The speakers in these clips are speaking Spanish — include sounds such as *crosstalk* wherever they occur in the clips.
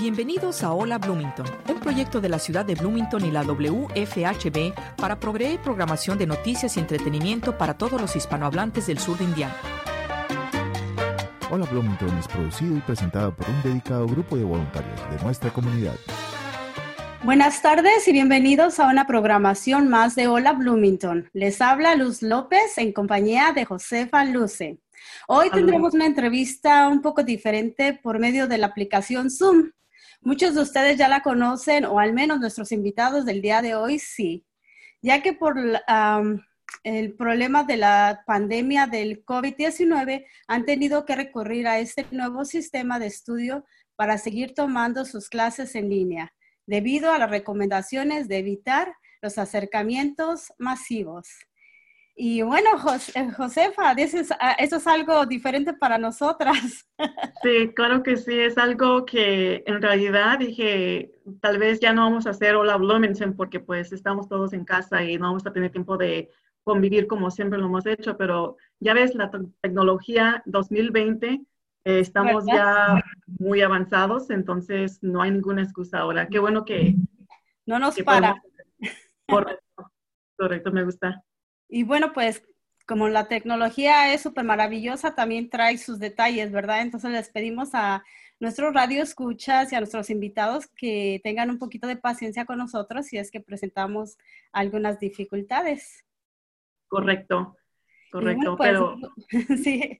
Bienvenidos a Hola Bloomington, un proyecto de la ciudad de Bloomington y la WFHB para proveer programación de noticias y entretenimiento para todos los hispanohablantes del sur de Indiana. Hola Bloomington es producido y presentado por un dedicado grupo de voluntarios de nuestra comunidad. Buenas tardes y bienvenidos a una programación más de Hola Bloomington. Les habla Luz López en compañía de Josefa Luce. Hoy tendremos una entrevista un poco diferente por medio de la aplicación Zoom. Muchos de ustedes ya la conocen o al menos nuestros invitados del día de hoy sí, ya que por el problema de la pandemia del COVID-19 han tenido que recurrir a este nuevo sistema de estudio para seguir tomando sus clases en línea debido a las recomendaciones de evitar los acercamientos masivos. Y bueno, eh, Josefa, ah, eso es, algo diferente para nosotras. *laughs* Sí, claro que sí, es algo que en realidad dije, tal vez ya no vamos a hacer Hola Bloomington porque pues estamos todos en casa y no vamos a tener tiempo de convivir como siempre lo hemos hecho, pero ya ves, la tecnología 2020 eh, estamos ya muy avanzados, entonces no hay ninguna excusa ahora. Qué bueno que... No nos para. Correcto, correcto, me gusta. Y bueno, pues como la tecnología es súper maravillosa, también trae sus detalles, ¿verdad? Entonces les pedimos a nuestros radio escuchas y a nuestros invitados que tengan un poquito de paciencia con nosotros si es que presentamos algunas dificultades. Correcto. Correcto, pues, pero... *laughs* sí,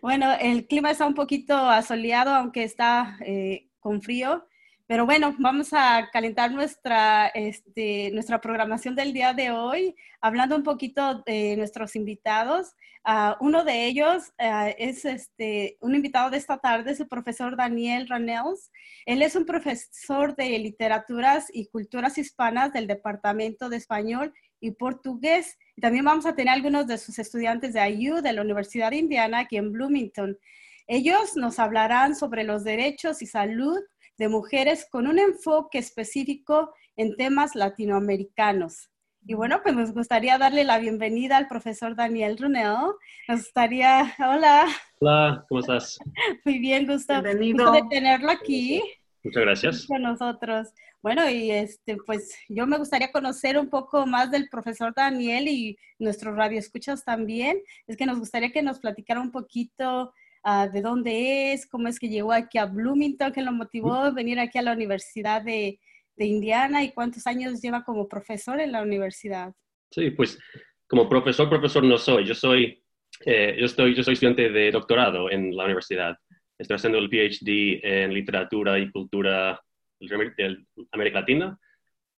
bueno, el clima está un poquito asoleado, aunque está eh, con frío, pero bueno, vamos a calentar nuestra, este, nuestra programación del día de hoy, hablando un poquito de nuestros invitados. Uh, uno de ellos uh, es este, un invitado de esta tarde, es el profesor Daniel Ranels. Él es un profesor de literaturas y culturas hispanas del Departamento de Español y portugués. también vamos a tener algunos de sus estudiantes de IU de la Universidad de Indiana aquí en Bloomington. Ellos nos hablarán sobre los derechos y salud de mujeres con un enfoque específico en temas latinoamericanos. Y bueno, pues nos gustaría darle la bienvenida al profesor Daniel Runeo. Nos gustaría, hola. Hola, ¿cómo estás? Muy bien, gusto, gusto de tenerlo aquí. Muchas gracias. Con nosotros. Bueno, y este, pues yo me gustaría conocer un poco más del profesor Daniel y nuestros radioescuchas también. Es que nos gustaría que nos platicara un poquito uh, de dónde es, cómo es que llegó aquí a Bloomington, qué lo motivó a venir aquí a la Universidad de, de Indiana y cuántos años lleva como profesor en la universidad. Sí, pues como profesor, profesor no soy. Yo soy, eh, yo estoy, yo soy estudiante de doctorado en la universidad. Estoy haciendo el PhD en literatura y cultura de América Latina.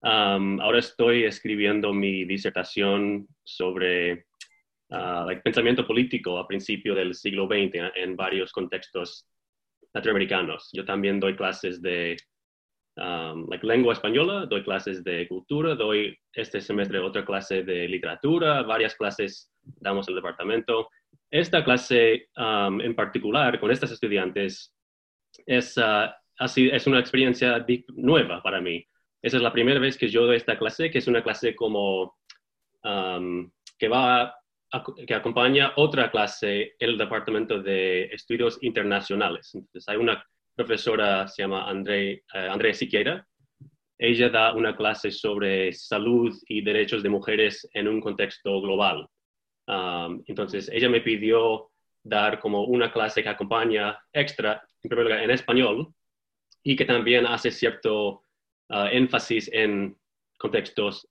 ahora estoy escribiendo mi disertación sobre uh, pensamiento político a principio del siglo XX en varios contextos latinoamericanos. Yo también doy clases de lengua española, doy clases de cultura, doy este semestre otra clase de literatura, varias clases damos el departamento. Esta clase en particular con estas estudiantes es uh, así es una experiencia nueva para mí. Esa es la primera vez que yo doy esta clase, que es una clase como que va que acompaña otra clase en el Departamento de Estudios Internacionales. Entonces, hay una profesora, se llama André, uh, Andrea Siqueira. Ella da una clase sobre salud y derechos de mujeres en un contexto global. entonces, ella me pidió dar como una clase que acompaña extra, en primer lugar, en español, y que también hace cierto ah, énfasis en contextos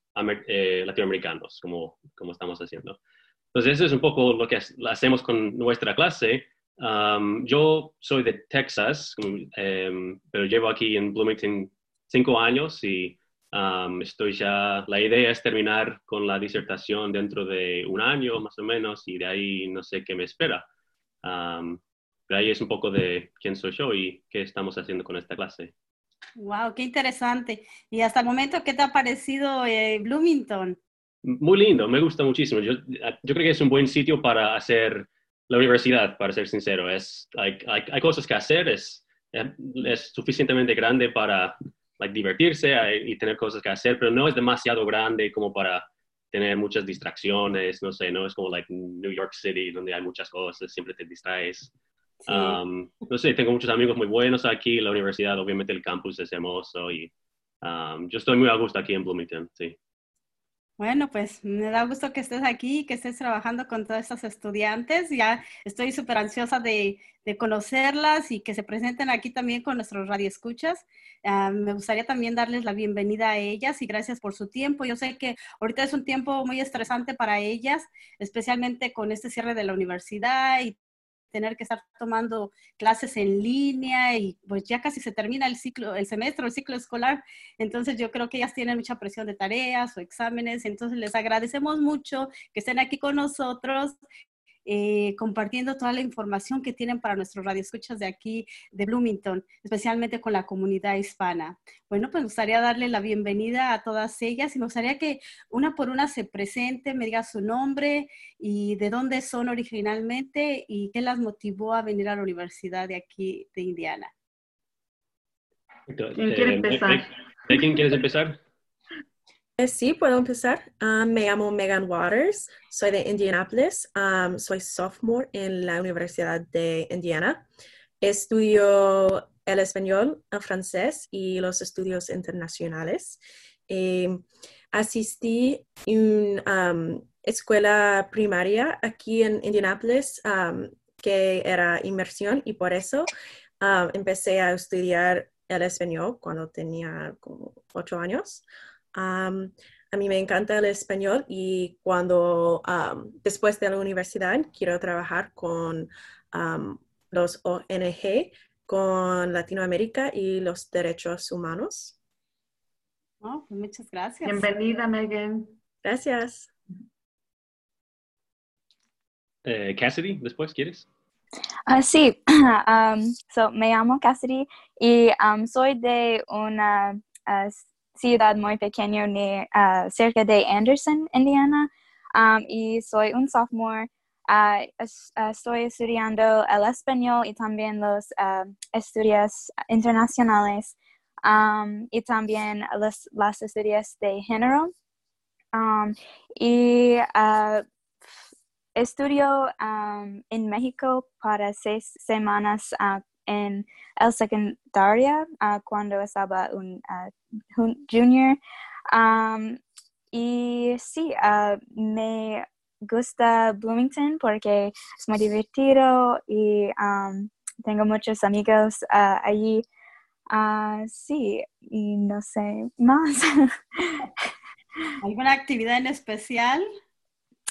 eh, latinoamericanos, como, como estamos haciendo. Entonces, eso es un poco lo que hacemos con nuestra clase. yo soy de Texas, em, pero llevo aquí en Bloomington cinco años y estoy ya, la idea es terminar con la disertación dentro de un año más o menos y de ahí no sé qué me espera ahí es un poco de quién soy yo y qué estamos haciendo con esta clase. Wow, qué interesante. Y hasta el momento, ¿qué te ha parecido eh, Bloomington? Muy lindo, me gusta muchísimo. Yo, yo, creo que es un buen sitio para hacer la universidad, para ser sincero. Es, hay, hay, cosas que hacer, es, es suficientemente grande para like, divertirse y tener cosas que hacer, pero no es demasiado grande como para tener muchas distracciones, no sé, no es como like New York City, donde hay muchas cosas, siempre te distraes. no sé, tengo muchos amigos muy buenos aquí, la universidad, obviamente el campus es hermoso y yo estoy muy a gusto aquí en Bloomington, sí. Bueno, pues me da gusto que estés aquí, que estés trabajando con todos estos estudiantes. Ya estoy súper ansiosa de, conocerlas y que se presenten aquí también con nuestros radioescuchas. Uh, me gustaría también darles la bienvenida a ellas y gracias por su tiempo. Yo sé que ahorita es un tiempo muy estresante para ellas, especialmente con este cierre de la universidad y tener que estar tomando clases en línea y pues ya casi se termina el ciclo, el semestre, el ciclo escolar. Entonces yo creo que ellas tienen mucha presión de tareas o exámenes. Entonces les agradecemos mucho que estén aquí con nosotros eh, compartiendo toda la información que tienen para nuestros radioescuchas de aquí, de Bloomington, especialmente con la comunidad hispana. Bueno, pues me gustaría darle la bienvenida a todas ellas y me gustaría que una por una se presente, me diga su nombre y de dónde son originalmente y qué las motivó a venir a la universidad de aquí, de Indiana. ¿Quién quiere eh, empezar? ¿De quién quieres empezar? Eh, sí, puedo empezar. Ah, me llamo Megan Waters, soy de Indianapolis, soy sophomore en la Universidad de Indiana. Estudio el español, el francés y los estudios internacionales. Em, asistí a una escuela primaria aquí en Indianapolis que era inmersión y por eso empecé a estudiar el español cuando tenía como ocho años a mí me encanta el español y cuando después de la universidad quiero trabajar con los ONG, con Latinoamérica y los derechos humanos. Oh, pues muchas gracias. Bienvenida, Megan. Gracias. Eh, Cassidy, después, ¿quieres? Uh, sí, *clears throat* so, me llamo Cassidy y soy de una uh, ciudad muy pequeña uh, cerca de Anderson, Indiana, um, y soy un sophomore. Uh, estoy estudiando el español y también los estudios internacionales um, y también los, las estudios de género. Um, y estudio en México para seis semanas en el secundaria uh, cuando estaba un uh, junior. Um, y sí, uh, me gusta Bloomington porque es muy divertido y um, tengo muchos amigos allí. sí, y no sé más. *laughs* ¿Alguna actividad en especial?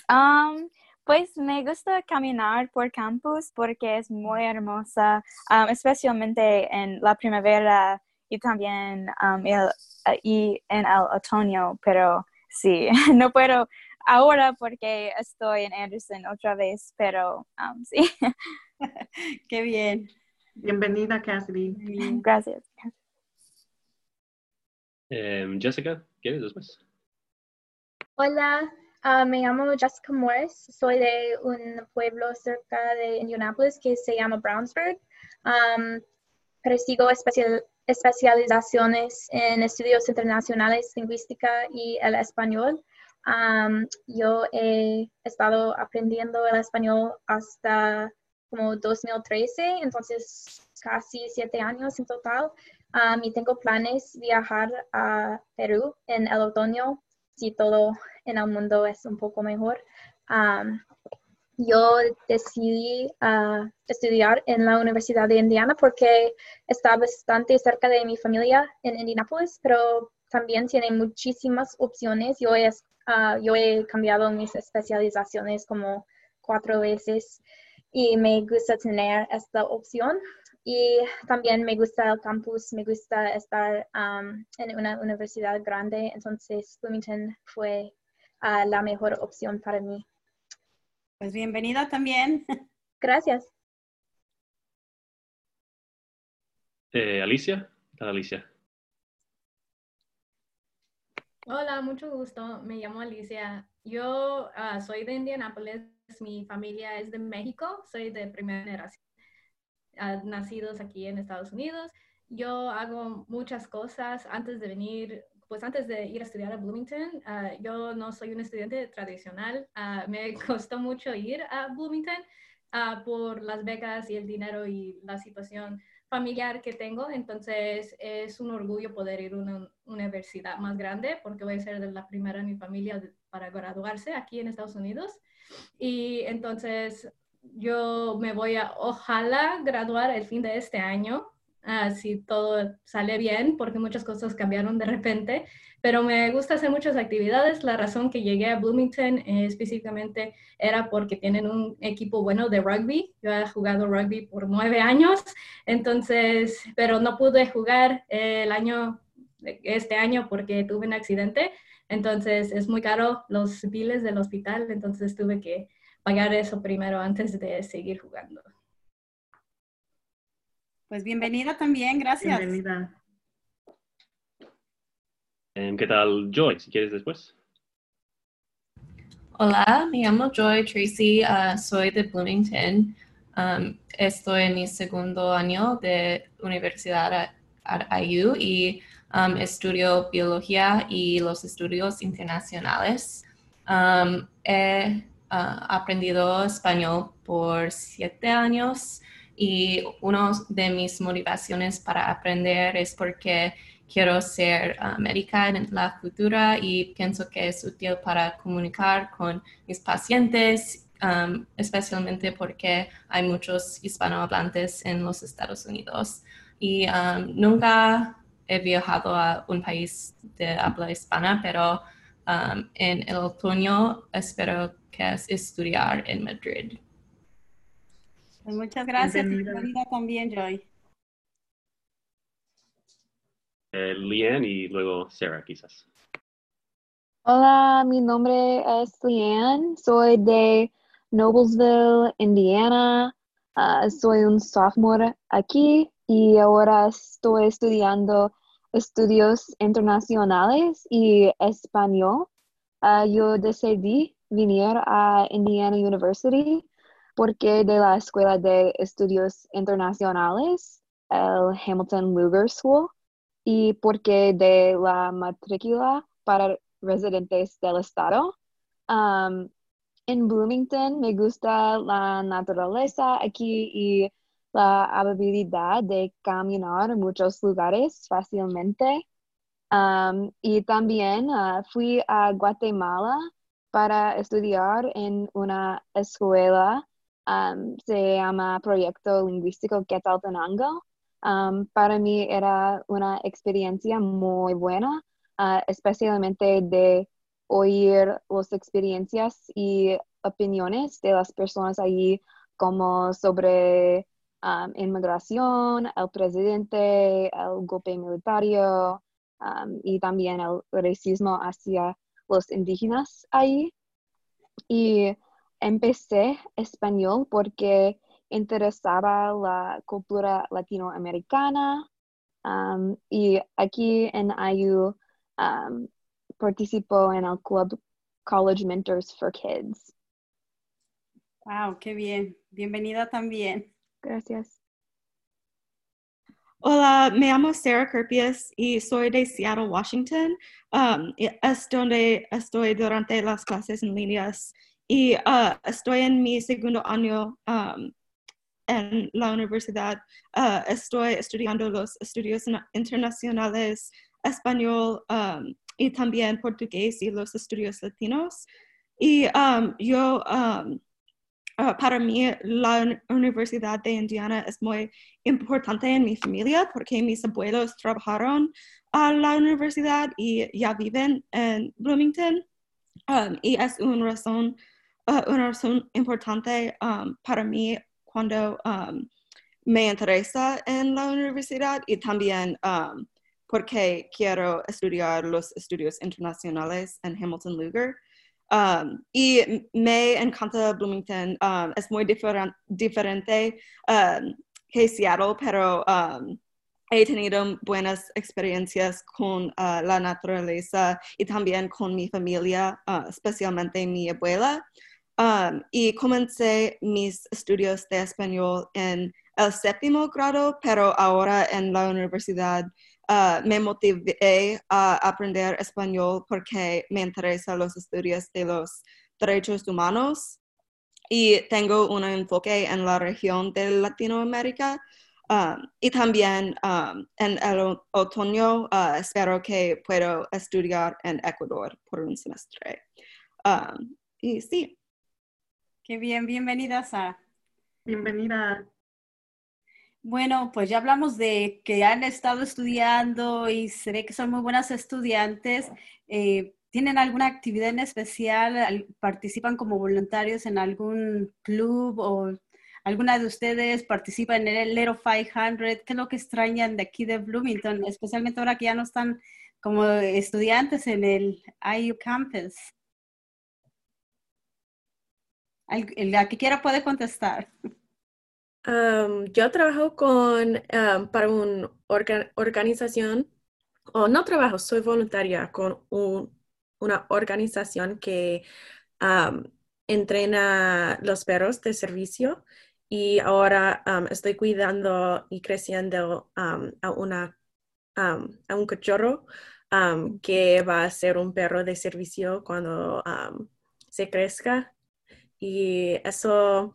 Um, pues me gusta caminar por campus porque es muy hermosa, um, especialmente en la primavera y también um, y en el otoño, pero sí, *laughs* no puedo ahora porque estoy en Anderson otra vez, pero um, sí. *laughs* Qué bien. Bienvenida, Cassidy. Gracias. Em, Jessica, ¿quieres después? Hola, Ah, me llamo Jessica Morris, soy de un pueblo cerca de Indianapolis que se llama Brownsburg. Um, persigo especializaciones en estudios internacionales, lingüística y el español. yo he estado aprendiendo el español hasta como 2013, entonces casi siete años en total. y tengo planes viajar a Perú en el otoño si todo en el mundo es un poco mejor. yo decidí ah, estudiar en la Universidad de Indiana porque está bastante cerca de mi familia en Indianapolis, pero también tiene muchísimas opciones. Yo he, uh, yo he cambiado mis especializaciones como cuatro veces y me gusta tener esta opción. Y también me gusta el campus, me gusta estar en una universidad grande, entonces Bloomington fue ah, la mejor opción para mí. Pues bienvenida también. *laughs* Gracias. Eh, Alicia, Alicia. Hola, mucho gusto. Me llamo Alicia. Yo ah, soy de Indianapolis. Mi familia es de México. Soy de primera generación nacidos aquí en Estados Unidos. Yo hago muchas cosas antes de venir, pues antes de ir a estudiar a Bloomington. Uh, yo no soy un estudiante tradicional. Uh, me *laughs* costó mucho ir a Bloomington, ah, por las becas y el dinero y la situación familiar que tengo, entonces es un orgullo poder ir a una universidad más grande porque voy a ser de la primera en mi familia para graduarse aquí en Estados Unidos. Y entonces yo me voy a, ojalá, graduar el fin de este año, uh, si todo sale bien, porque muchas cosas cambiaron de repente. Pero me gusta hacer muchas actividades. La razón que llegué a Bloomington específicamente era porque tienen un equipo bueno de rugby. Yo he jugado rugby por nueve años, entonces, pero no pude jugar el año, este año porque tuve un accidente. Entonces es muy caro los biles del hospital, entonces tuve que pagar eso primero antes de seguir jugando. Pues bienvenida también, gracias. Bienvenida. Em, ¿Qué tal, Joy? Si quieres después. Hola, me llamo Joy Tracy, uh, soy de Bloomington. Um, estoy en mi segundo año de universidad at IU y um, estudio biología y los estudios internacionales. Um, he aprendido español por siete años y una de mis motivaciones para aprender es porque quiero ser uh, médica en la futura y pienso que es útil para comunicar con mis pacientes, um, especialmente porque hay muchos hispanohablantes en los Estados Unidos. Y um, nunca he viajado a un país de habla hispana, pero um, en el otoño espero que es estudiar en Madrid. Pues muchas gracias. Bienvenida también, Joy. Eh, Leanne y luego Sarah, quizás. Hola, mi nombre es Leanne, soy de Noblesville, Indiana. Ah, soy un sophomore aquí y ahora estoy estudiando estudios internacionales y español. Ah, yo decidí venir a Indiana University porque de la Escuela de Estudios Internacionales, el Hamilton Lugar School, y porque de la matrícula para residentes del estado. Um, en Bloomington me gusta la naturaleza aquí y la habilidad de caminar en muchos lugares fácilmente. Um, y también uh, fui a Guatemala para estudiar en una escuela, um, se llama Proyecto Lingüístico Quetzaltenango. Um, para mí era una experiencia muy buena, uh, especialmente de oír las experiencias y opiniones de las personas allí, como sobre um, inmigración, el presidente, el golpe militar um, y también el racismo hacia los indígenas ahí. Y empecé español porque interesaba la cultura latinoamericana um, y aquí en IU um, participó en el club College Mentors for Kids. Wow, qué bien. Bienvenida también. Gracias. Hola, me llamo Sarah Kerpius y soy de Seattle, Washington. Um, es donde estoy durante las clases en líneas y uh, estoy en mi segundo año um, en la universidad. Uh, estoy estudiando los estudios internacionales, español um, y también portugués y los estudios latinos. Y yo, uh, para mí, la Universidad de Indiana es muy importante en mi familia porque mis abuelos trabajaron a la universidad y ya viven en Bloomington. y es una razón, uh, razón importante para mí cuando um, me interesa en la universidad y también um, porque quiero estudiar los estudios internacionales en Hamilton Lugar. Um, y me encanta Bloomington, es muy diferente que Seattle, pero he tenido buenas experiencias con uh, la naturaleza y también con mi familia, uh, especialmente mi abuela. Um, y comencé mis estudios de español en el séptimo grado, pero ahora en la universidad uh, me motivé a aprender español porque me interesan los estudios de los derechos humanos. y tengo un enfoque en la región de Latinoamérica. Um, y también um, en el otoño uh, espero que pueda estudiar en Ecuador por un semestre. Um, y sí. Qué bien, bienvenida, Sara. Bienvenida. Bueno, pues ya hablamos de que han estado estudiando y se ve que son muy buenas estudiantes. Eh, ¿Tienen alguna actividad en especial? ¿Participan como voluntarios en algún club o ¿Alguna de ustedes participa en el Lero 500? ¿Qué es lo que extrañan de aquí de Bloomington, especialmente ahora que ya no están como estudiantes en el IU Campus? La que quiera puede contestar. Yo trabajo con, para una organización, o no trabajo, soy voluntaria con una organización que um, entrena los perros de servicio y ahora estoy cuidando y creciendo a un cachorro que va a ser un perro de servicio cuando se crezca. Y eso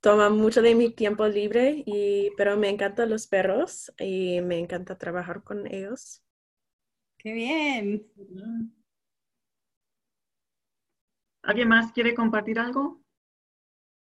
toma mucho de mi tiempo libre, y, pero me encantan los perros y me encanta trabajar con ellos. ¡Qué bien! ¿Alguien más quiere compartir algo?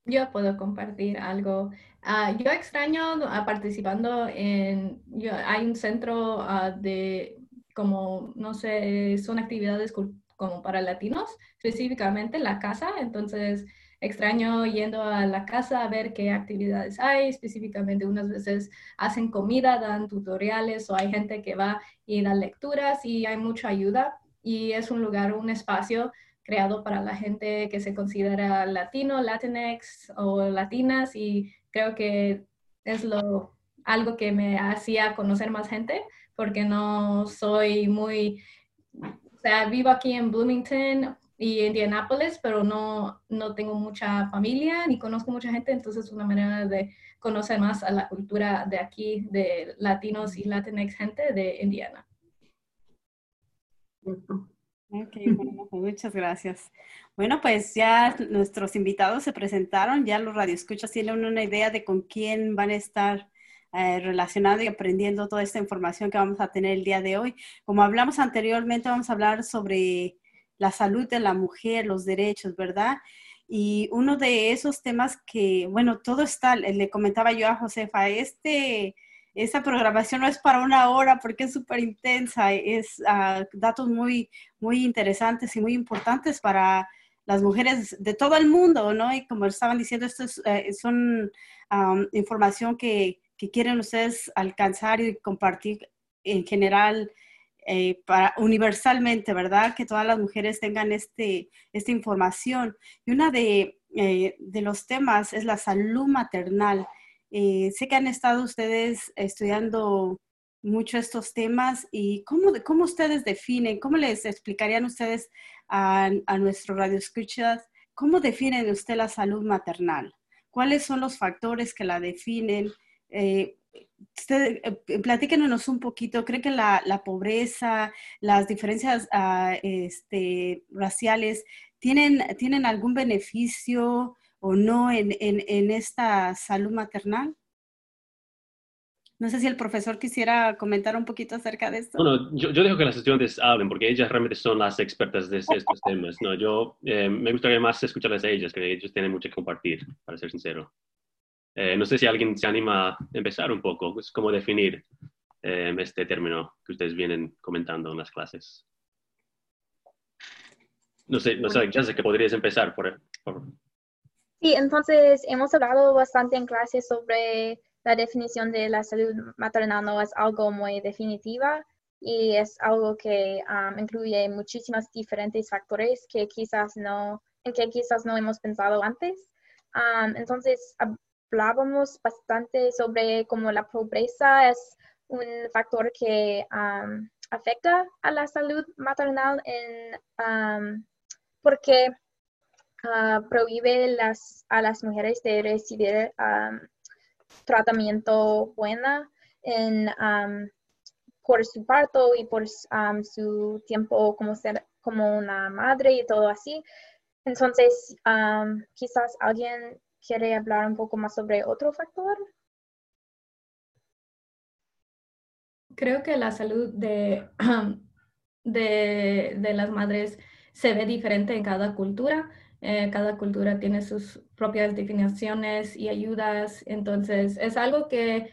Yo puedo compartir algo. Ah, yo extraño uh, participando en, yo, hay un centro uh, de, como, no sé, son actividades como para latinos, específicamente la casa, entonces extraño yendo a la casa a ver qué actividades hay, específicamente unas veces hacen comida, dan tutoriales o hay gente que va y da lecturas y hay mucha ayuda y es un lugar, un espacio creado para la gente que se considera latino, latinx o latinas y creo que es lo, algo que me hacía conocer más gente porque no soy muy, o sea, vivo aquí en Bloomington y Indianapolis, pero no, no tengo mucha familia ni conozco mucha gente, entonces es una manera de conocer más a la cultura de aquí, de latinos y latinx gente de Indiana. Ok, bueno, pues muchas gracias. Bueno, pues ya nuestros invitados se presentaron, ya los radioescuchas tienen una idea de con quién van a estar eh, relacionados y aprendiendo toda esta información que vamos a tener el día de hoy. Como hablamos anteriormente, vamos a hablar sobre la salud de la mujer, los derechos, ¿verdad? Y uno de esos temas que, bueno, todo está, le comentaba yo a Josefa, este esa programación no es para una hora porque es súper intensa, es uh, datos muy, muy interesantes y muy importantes para las mujeres de todo el mundo, ¿no? Y como estaban diciendo, esto es eh, son información que, que, quieren ustedes alcanzar y compartir en general, eh, para, universalmente, ¿verdad? Que todas las mujeres tengan este, esta información. Y uno de, eh, de los temas es la salud maternal. Eh, sé que han estado ustedes estudiando mucho estos temas y cómo, cómo ustedes definen, cómo les explicarían ustedes a, a nuestro radio escuchas, cómo definen usted la salud maternal, cuáles son los factores que la definen. Eh, usted, eh, platíquenos un poquito, ¿cree que la, la pobreza, las diferencias uh, este, raciales tienen, tienen algún beneficio o no en, en, en esta salud maternal? No sé si el profesor quisiera comentar un poquito acerca de esto. Bueno, yo, yo dejo que las estudiantes hablen porque ellas realmente son las expertas de estos temas. No, yo eh, me gustaría más escucharles a ellas, que ellos tienen mucho que compartir, para ser sincero. Eh, no sé si alguien se anima a empezar un poco, pues, cómo definir eh, este término que ustedes vienen comentando en las clases. No sé, no sé, ya sé que podrías empezar por, por Sí, entonces hemos hablado bastante en clase sobre la definición de la salud maternal, no es algo muy definitiva y es algo que um, incluye muchísimos diferentes factores que quizás no, en que quizás no hemos pensado antes. Um, entonces hablábamos bastante sobre cómo la pobreza es un factor que um, afecta a la salud maternal porque Ah, prohíbe las, a las mujeres de recibir tratamiento bueno en, por su parto y por su tiempo como, ser, como una madre y todo así. Entonces, quizás alguien quiere hablar un poco más sobre otro factor. Creo que la salud de, *clears throat* de, de las madres se ve diferente en cada cultura. Eh, cada cultura tiene sus propias definiciones y ayudas, entonces es algo que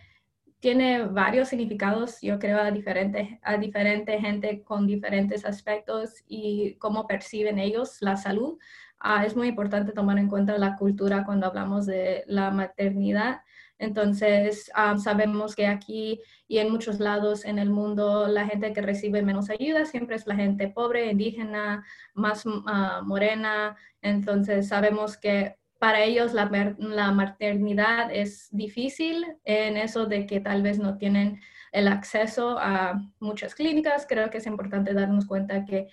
tiene varios significados, yo creo, a diferente, a diferente gente con diferentes aspectos y cómo perciben ellos la salud. Ah, es muy importante tomar en cuenta la cultura cuando hablamos de la maternidad. Entonces, ah, sabemos que aquí y en muchos lados en el mundo, la gente que recibe menos ayuda siempre es la gente pobre, indígena, más ah, morena. Entonces, sabemos que para ellos la, la, maternidad es difícil en eso de que tal vez no tienen el acceso a muchas clínicas. Creo que es importante darnos cuenta que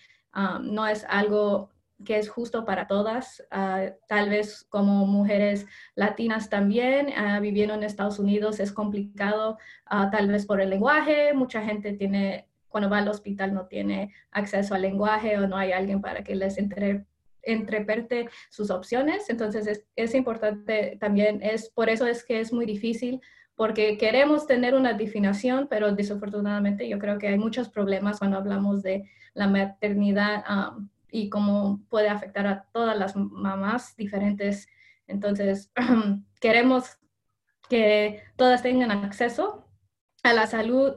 no es algo que es justo para todas, ah, tal vez como mujeres latinas también, uh, viviendo en Estados Unidos es complicado, ah, tal vez por el lenguaje, mucha gente tiene, cuando va al hospital no tiene acceso al lenguaje o no hay alguien para que les entre, entreperte sus opciones, entonces es, es importante también, es por eso es que es muy difícil porque queremos tener una definición, pero desafortunadamente yo creo que hay muchos problemas cuando hablamos de la maternidad y cómo puede afectar a todas las mamás diferentes. Entonces, *clears throat* queremos que todas tengan acceso a la salud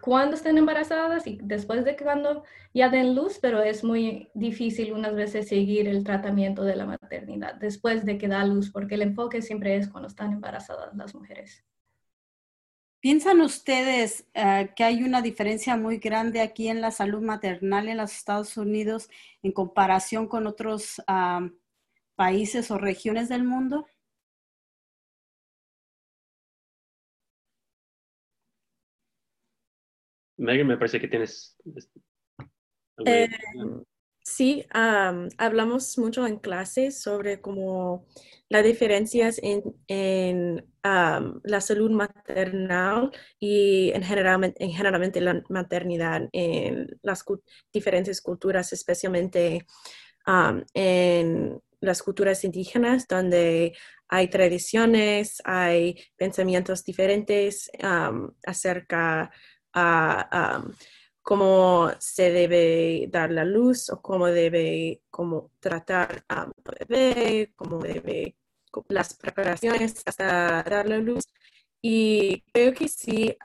cuando estén embarazadas y después de cuando ya den luz, pero es muy difícil unas veces seguir el tratamiento de la maternidad después de que da luz, porque el enfoque siempre es cuando están embarazadas las mujeres. ¿Piensan ustedes eh, que hay una diferencia muy grande aquí en la salud maternal en los Estados Unidos en comparación con otros países o regiones del mundo? Megan, me parece que tienes... Eh, sí, hablamos mucho en clases sobre cómo las diferencias en, la salud maternal y en, generalmente, en generalmente la maternidad en las diferentes culturas, especialmente en las culturas indígenas, donde hay tradiciones, hay pensamientos diferentes acerca a cómo se debe dar la luz o cómo debe cómo tratar a un bebé, cómo debe las preparaciones hasta dar la luz. Y creo que sí,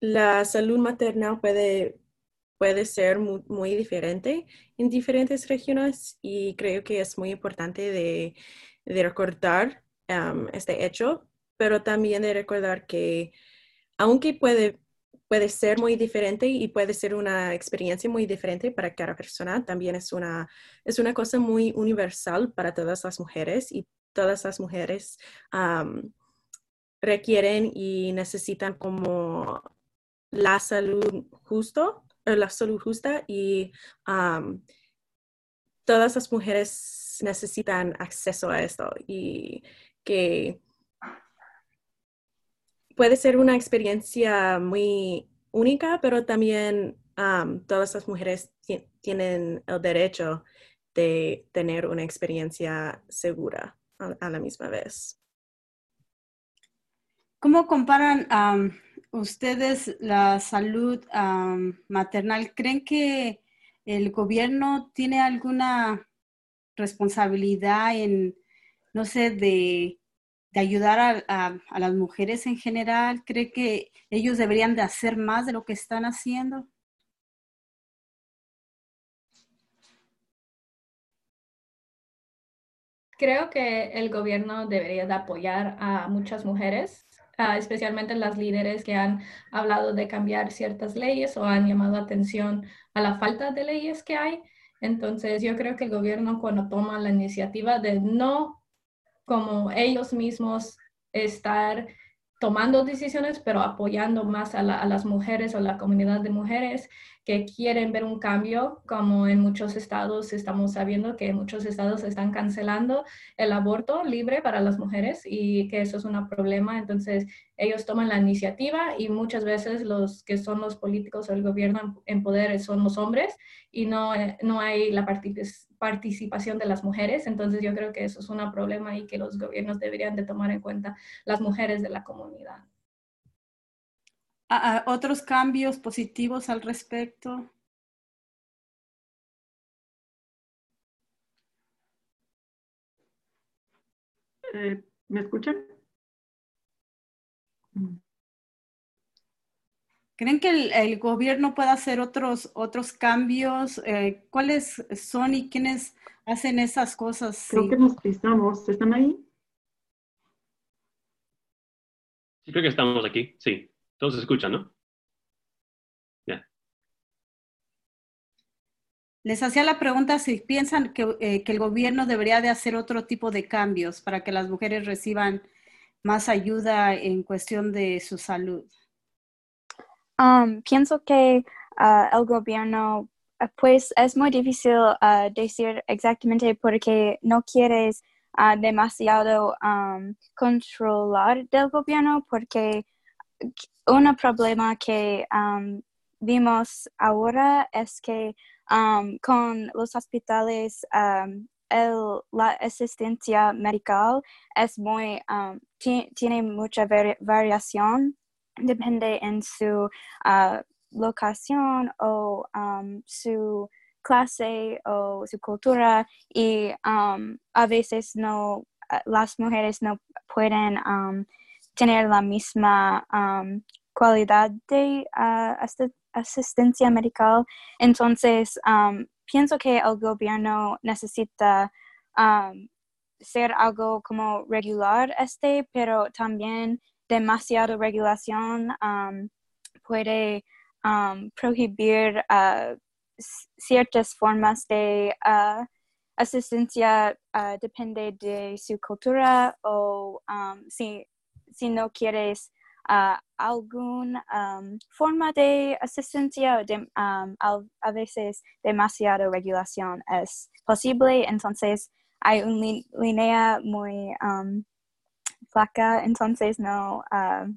la salud maternal puede, puede ser muy, diferente en diferentes regiones y creo que es muy importante de, recordar este hecho, pero también de recordar que aunque puede puede ser muy diferente y puede ser una experiencia muy diferente para cada persona. También es una, es una cosa muy universal para todas las mujeres y todas las mujeres requieren y necesitan como la salud justo, la salud justa y todas las mujeres necesitan acceso a esto y que puede ser una experiencia muy única, pero también todas las mujeres tienen el derecho de tener una experiencia segura a, la misma vez. ¿Cómo comparan ustedes la salud maternal? ¿Creen que el gobierno tiene alguna responsabilidad en, no sé, de de ayudar a, las mujeres en general? ¿Cree que ellos deberían de hacer más de lo que están haciendo? Creo que el gobierno debería de apoyar a muchas mujeres, especialmente las líderes que han hablado de cambiar ciertas leyes o han llamado atención a la falta de leyes que hay. Entonces, yo creo que el gobierno cuando toma la iniciativa de no como ellos mismos estar tomando decisiones, pero apoyando más a, las mujeres o la comunidad de mujeres, que quieren ver un cambio, como en muchos estados estamos sabiendo que muchos estados están cancelando el aborto libre para las mujeres y que eso es un problema. Entonces, ellos toman la iniciativa y muchas veces los que son los políticos o el gobierno en poder son los hombres y no, no hay la participación de las mujeres. Entonces, yo creo que eso es un problema y que los gobiernos deberían de tomar en cuenta las mujeres de la comunidad otros cambios positivos al respecto? Eh, ¿Me escuchan? ¿Creen que el, gobierno pueda hacer otros, otros cambios? Eh, ¿Cuáles son y quiénes hacen esas cosas? Creo que nos pisamos. ¿Están ahí? Sí, creo que estamos aquí, sí. Todos se escuchan, ¿no? Ya. Les hacía la pregunta si piensan eh, que, el gobierno debería de hacer otro tipo de cambios para que las mujeres reciban más ayuda en cuestión de su salud. Um, pienso que uh, el gobierno, uh, pues es muy difícil uh, decir exactamente porque no quieres demasiado um, controlar del gobierno porque un problema que um, vimos ahora es que um, con los hospitales um, la asistencia médica es muy tiene mucha variación depende en su uh, locación o su clase o su cultura y a veces no las mujeres no pueden tener la misma um, cualidad de uh, asistencia médica. Entonces, um, pienso que el gobierno necesita um, ser algo como regular este, pero también demasiada regulación puede prohibir uh, ciertas formas de uh, asistencia depende de su cultura o si si no quieres uh, alguna um, forma de asistencia, de, um, a, veces demasiada regulación es posible, entonces hay una línea muy um, flaca, entonces no, uh,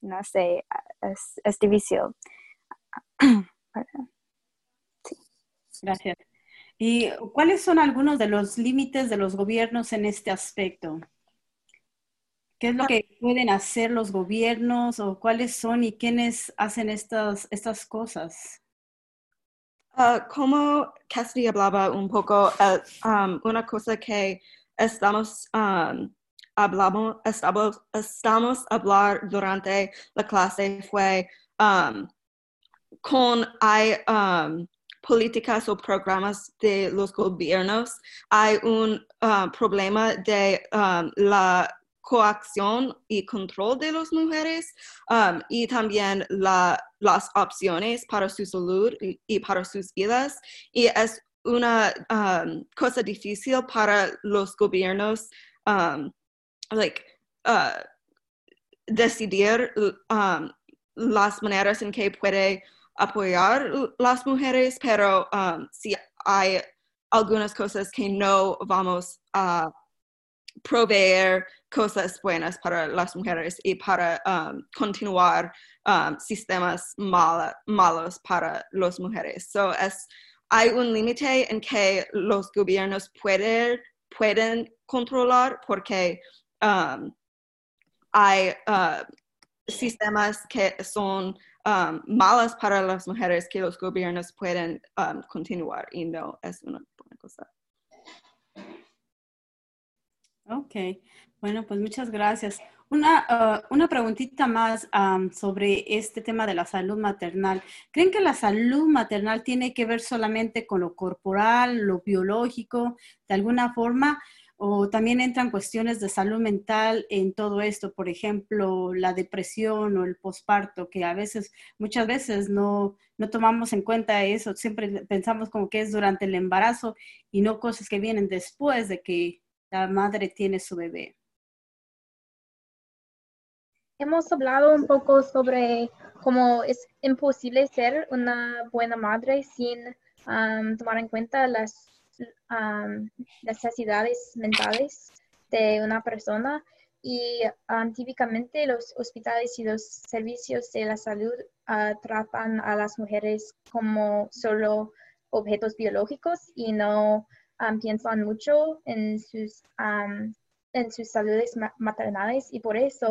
no sé, es, es difícil. *clears throat* Gracias. ¿Y cuáles son algunos de los límites de los gobiernos en este aspecto? ¿Qué es lo que pueden hacer los gobiernos o cuáles son y quiénes hacen estas, estas cosas? Uh, como Cassidy hablaba un poco, uh, um, una cosa que estamos, um, hablamos, estamos, estamos durante la clase fue um, con hay um, políticas o programas de los gobiernos, hay un uh, problema de um, la coacción y control de las mujeres y también la, las opciones para su salud y, para sus vidas. Y es una cosa difícil para los gobiernos like, uh, decidir las maneras en que puede apoyar las mujeres, pero si hay algunas cosas que no vamos a proveer cosas buenas para las mujeres y para um, continuar um, sistemas malos para las mujeres. So es, hay un límite en que los gobiernos pueden, pueden controlar porque um, hay uh, sistemas que son um, malas para las mujeres que los gobiernos pueden um, continuar y no es una buena cosa. Ok, bueno, pues muchas gracias. Una, ah, una preguntita más sobre este tema de la salud maternal. ¿Creen que la salud maternal tiene que ver solamente con lo corporal, lo biológico, de alguna forma? ¿O también entran cuestiones de salud mental en todo esto? Por ejemplo, la depresión o el posparto, que a veces, muchas veces no, no tomamos en cuenta eso. Siempre pensamos como que es durante el embarazo y no cosas que vienen después de que la madre tiene su bebé. Hemos hablado un poco sobre como es imposible ser una buena madre sin tomar en cuenta las necesidades mentales de una persona y típicamente los hospitales y los servicios de la salud tratan a las mujeres como solo objetos biológicos y no piensan mucho en sus, en sus saludes maternales y por eso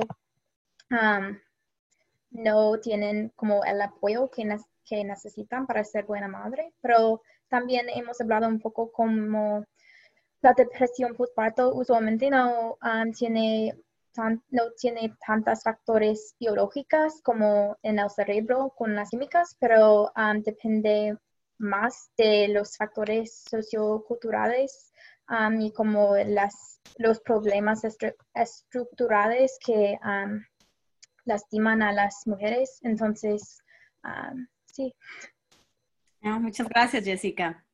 no tienen como el apoyo que, que necesitan para ser buena madre. Pero también hemos hablado un poco como la depresión postparto usualmente no tiene no tiene tantos factores biológicos como en el cerebro con las químicas, pero depende más de los factores socioculturales y como las, los problemas estructurales que lastiman a las mujeres. Entonces, sí. Ah, muchas gracias, Jessica.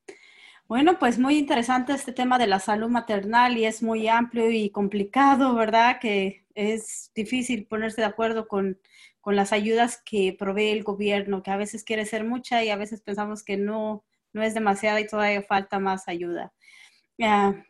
Bueno, pues muy interesante este tema de la salud maternal y es muy amplio y complicado, ¿verdad? Que es difícil ponerse de acuerdo con, con las ayudas que provee el gobierno, que a veces quiere ser mucha y a veces pensamos que no, no es demasiada y todavía falta más ayuda.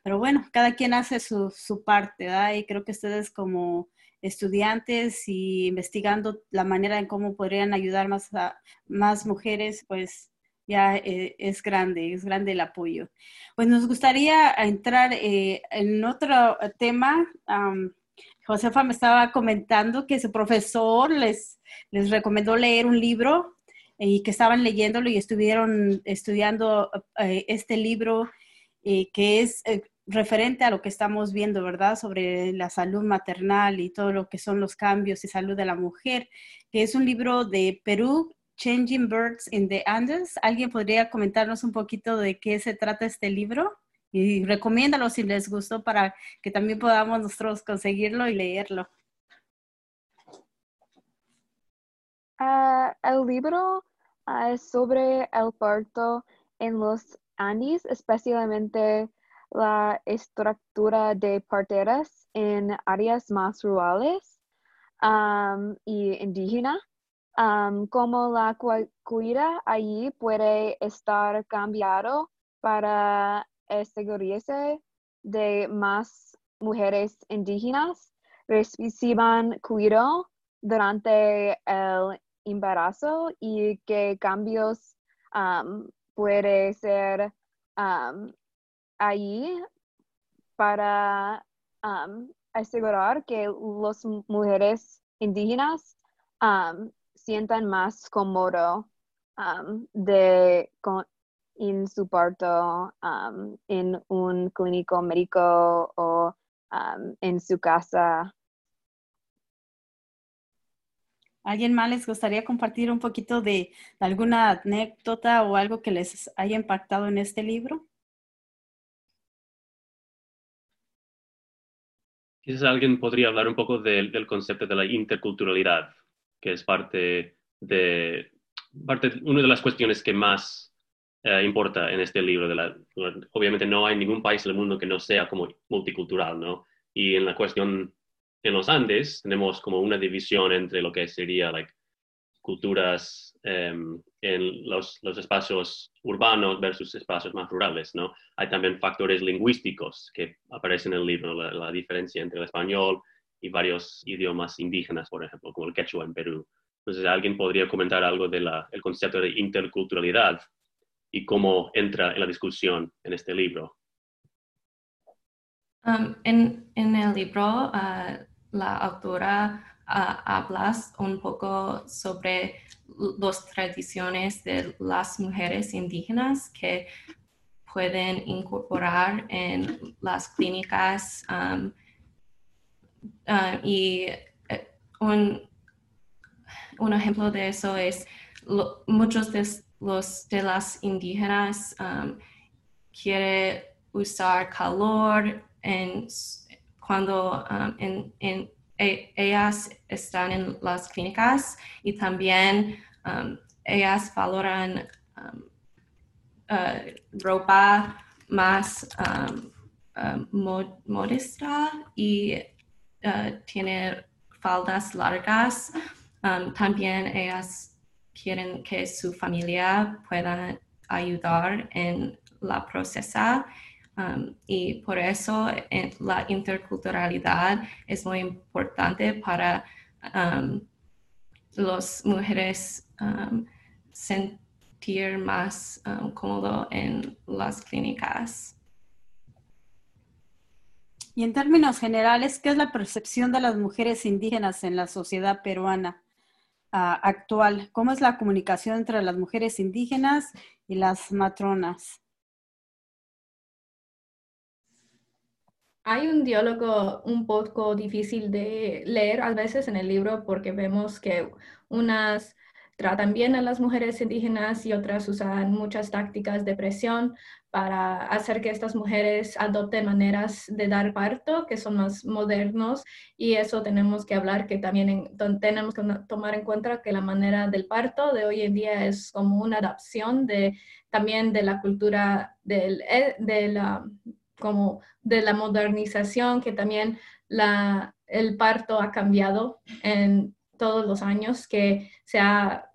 pero bueno, cada quien hace su, su parte, ¿verdad? Y creo que ustedes como estudiantes y investigando la manera en cómo podrían ayudar más a más mujeres, pues ya eh, es grande, es grande el apoyo. Pues nos gustaría entrar eh, en otro tema. Josefa me estaba comentando que su profesor les, les recomendó leer un libro y que estaban leyéndolo y estuvieron estudiando eh, este libro que es referente a lo que estamos viendo, ¿verdad? Sobre la salud maternal y todo lo que son los cambios de salud de la mujer, que es un libro de Perú Changing Birds in the Andes. ¿Alguien podría comentarnos un poquito de qué se trata este libro? Y recomiéndalo si les gustó para que también podamos nosotros conseguirlo y leerlo. Ah, el libro ah, es sobre el parto en los Andes, especialmente la estructura de parteras en áreas más rurales y indígenas como la cuida allí puede estar cambiado para asegurarse de más mujeres indígenas. Reciban cuidado durante el embarazo y qué cambios puede ser allí para asegurar que las mujeres indígenas sientan más cómodo um, de, en su parto um, en un clínico médico o um, en su casa. ¿Alguien más les gustaría compartir un poquito de, alguna anécdota o algo que les haya impactado en este libro? Quizás alguien podría hablar un poco del concepto de la interculturalidad que es parte de, parte, una de las cuestiones que más eh, importa en este libro. De la, obviamente no hay ningún país del mundo que no sea como multicultural, ¿no? Y en la cuestión en los Andes tenemos como una división entre lo que sería like, culturas em, en los, los, espacios urbanos versus espacios más rurales, ¿no? Hay también factores lingüísticos que aparecen en el libro, la, la diferencia entre el español y varios idiomas indígenas, por ejemplo, como el quechua en Perú. Entonces, ¿alguien podría comentar algo del concepto de interculturalidad y cómo entra en la discusión en este libro? Um, en, en, el libro, uh, la autora uh, habla un poco sobre las tradiciones de las mujeres indígenas que pueden incorporar en las clínicas um, Ah, y eh, un, un, ejemplo de eso es muchos de los de las indígenas um, quiere usar calor cuando um, e, ellas están en las clínicas y también um, ellas valoran uh, ropa más modesta y Uh, tiene faldas largas Um, también ellas quieren que su familia pueda ayudar en la procesa um, y por eso la interculturalidad es muy importante para um, las mujeres sentir más cómodo en las clínicas. Y en términos generales, ¿qué es la percepción de las mujeres indígenas en la sociedad peruana uh, actual? ¿Cómo es la comunicación entre las mujeres indígenas y las matronas? Hay un diálogo un poco difícil de leer a veces en el libro porque vemos que unas tratan bien a las mujeres indígenas y otras usan muchas tácticas de presión para hacer que estas mujeres adopten maneras de dar parto que son más modernos y eso tenemos que hablar que también tenemos que tomar en cuenta que la manera del parto de hoy en día es como una adaptación de también de la cultura del, eh, de la como de la modernización que también la, el parto ha cambiado en todos los años que se ha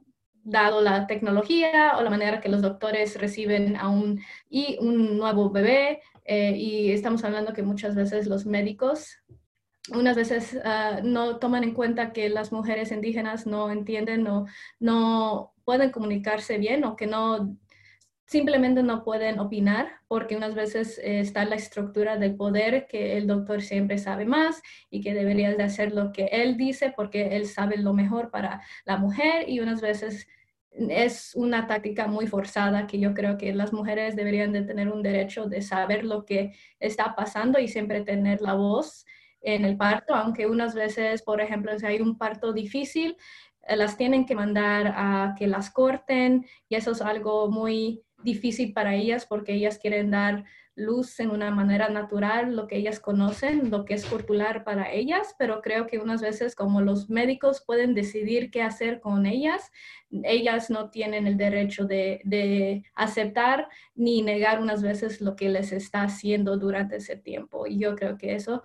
dado la tecnología o la manera que los doctores reciben a un, y un nuevo bebé. Eh, y estamos hablando que muchas veces los médicos unas veces ah, no toman en cuenta que las mujeres indígenas no entienden o no pueden comunicarse bien o que no simplemente no pueden opinar porque unas veces eh, está la estructura del poder que el doctor siempre sabe más y que debería de hacer lo que él dice porque él sabe lo mejor para la mujer y unas veces es una táctica muy forzada que yo creo que las mujeres deberían de tener un derecho de saber lo que está pasando y siempre tener la voz en el parto, aunque unas veces, por ejemplo, si hay un parto difícil, eh, las tienen que mandar a que las corten y eso es algo muy difícil para ellas porque ellas quieren dar luz en una manera natural, lo que ellas conocen, lo que es cultural para ellas, pero creo que unas veces como los médicos pueden decidir qué hacer con ellas, ellas no tienen el derecho de, de aceptar ni negar unas veces lo que les está haciendo durante ese tiempo. Y yo creo que eso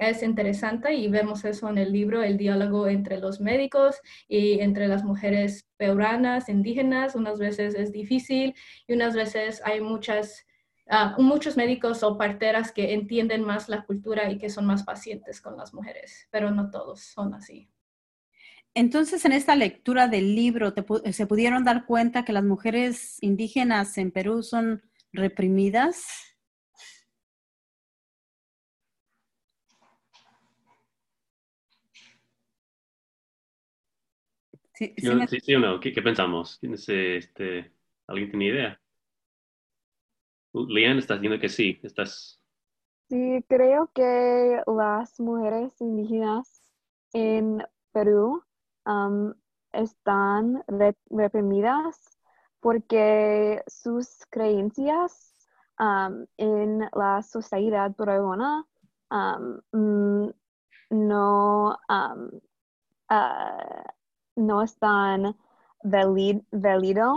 es interesante y vemos eso en el libro, el diálogo entre los médicos y entre las mujeres peuranas, indígenas. Unas veces es difícil y unas veces hay muchas, ah, muchos médicos o parteras que entienden más la cultura y que son más pacientes con las mujeres, pero no todos son así. Entonces, en esta lectura del libro, ¿se pudieron dar cuenta que las mujeres indígenas en Perú son reprimidas? Sí, sí, o no, ¿Qué, pensamos? Este, ¿Alguien tiene idea? Lian, estás diciendo que sí, estás... Sí, creo que las mujeres indígenas en Perú están reprimidas porque sus creencias en la sociedad peruana mm, no uh, no están válido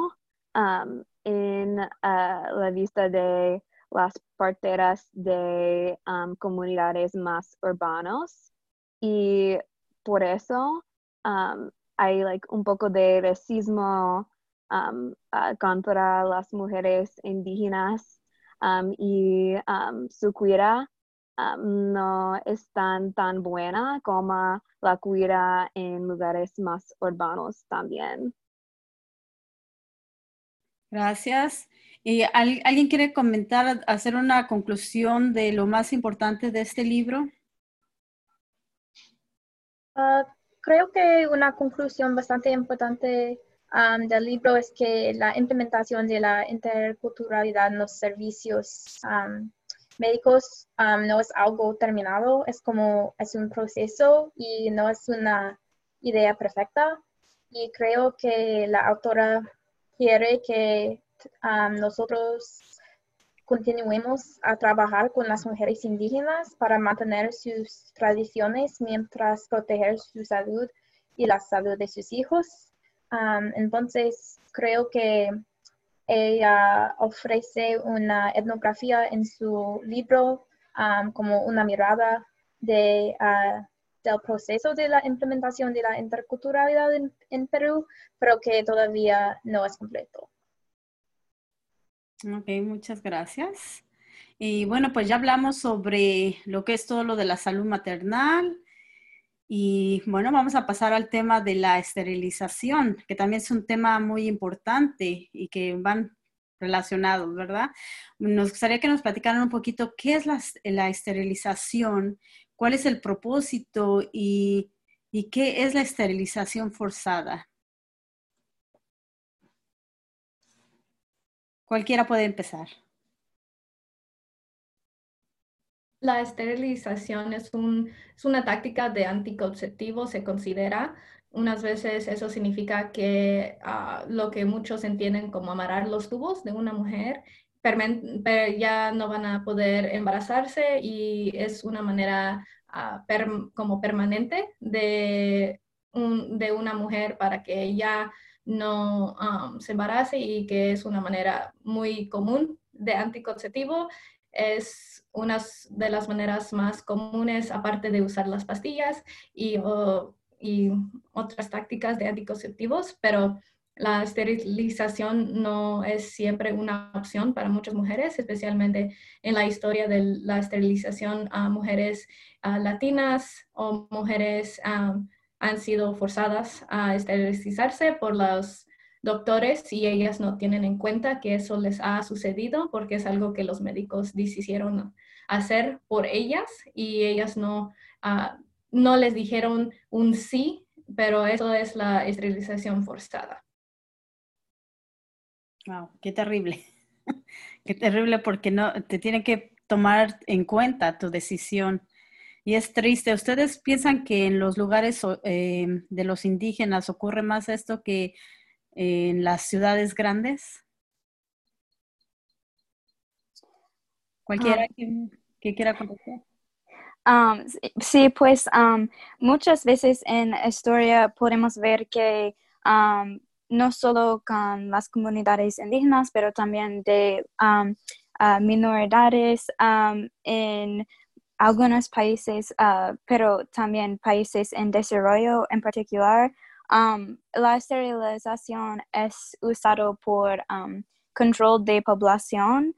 um, en uh, la vista de las parteras de um, comunidades más urbanos. Y por eso um, hay like, un poco de racismo uh, contra las mujeres indígenas y su cuida no es tan, tan buena como la cuida en lugares más urbanos también. Gracias. ¿Y alguien quiere comentar, hacer una conclusión de lo más importante de este libro? Ah, creo que una conclusión bastante importante del libro es que la implementación de la interculturalidad en los servicios médicos no es algo terminado, es como es un proceso y no es una idea perfecta. Y creo que la autora quiere que nosotros continuemos a trabajar con las mujeres indígenas para mantener sus tradiciones mientras proteger su salud y la salud de sus hijos. entonces, creo que ella ofrece una etnografía en su libro um, como una mirada de uh, del proceso de la implementación de la interculturalidad en, Perú, pero que todavía no es completo. Ok, muchas gracias. Y bueno, pues ya hablamos sobre lo que es todo lo de la salud maternal. Y bueno, vamos a pasar al tema de la esterilización, que también es un tema muy importante y que van relacionados, ¿verdad? Nos gustaría que nos platicaran un poquito qué es la, esterilización, cuál es el propósito y, qué es la esterilización forzada. Cualquiera puede empezar. La esterilización es, un, es una táctica de anticonceptivo, se considera, unas veces eso significa que ah, lo que muchos entienden como amarrar los tubos de una mujer ya no van a poder embarazarse y es una manera ah, como permanente de, una mujer para que ya no se embarace y que es una manera muy común de anticonceptivo. Es una de las maneras más comunes, aparte de usar las pastillas y y otras tácticas de anticonceptivos, pero la esterilización no es siempre una opción para muchas mujeres, especialmente en la historia de la esterilización a mujeres latinas o mujeres han sido forzadas a esterilizarse por los doctores y ellas no tienen en cuenta que eso les ha sucedido porque es algo que los médicos decidieron hacer por ellas y ellas no uh, no les dijeron un sí, pero eso es la esterilización forzada. Wow, qué terrible. *laughs* qué terrible porque no te tienen que tomar en cuenta tu decisión. Y es triste. ¿Ustedes piensan que en los lugares eh, de los indígenas ocurre más esto que en las ciudades grandes? Cualquiera ah. que, que, quiera contestar. Um, sí, pues um, muchas veces en historia podemos ver que um, no solo con las comunidades indígenas, pero también de uh, minoridades en algunos países, uh, pero también países en desarrollo en particular, la esterilización es usado por control de población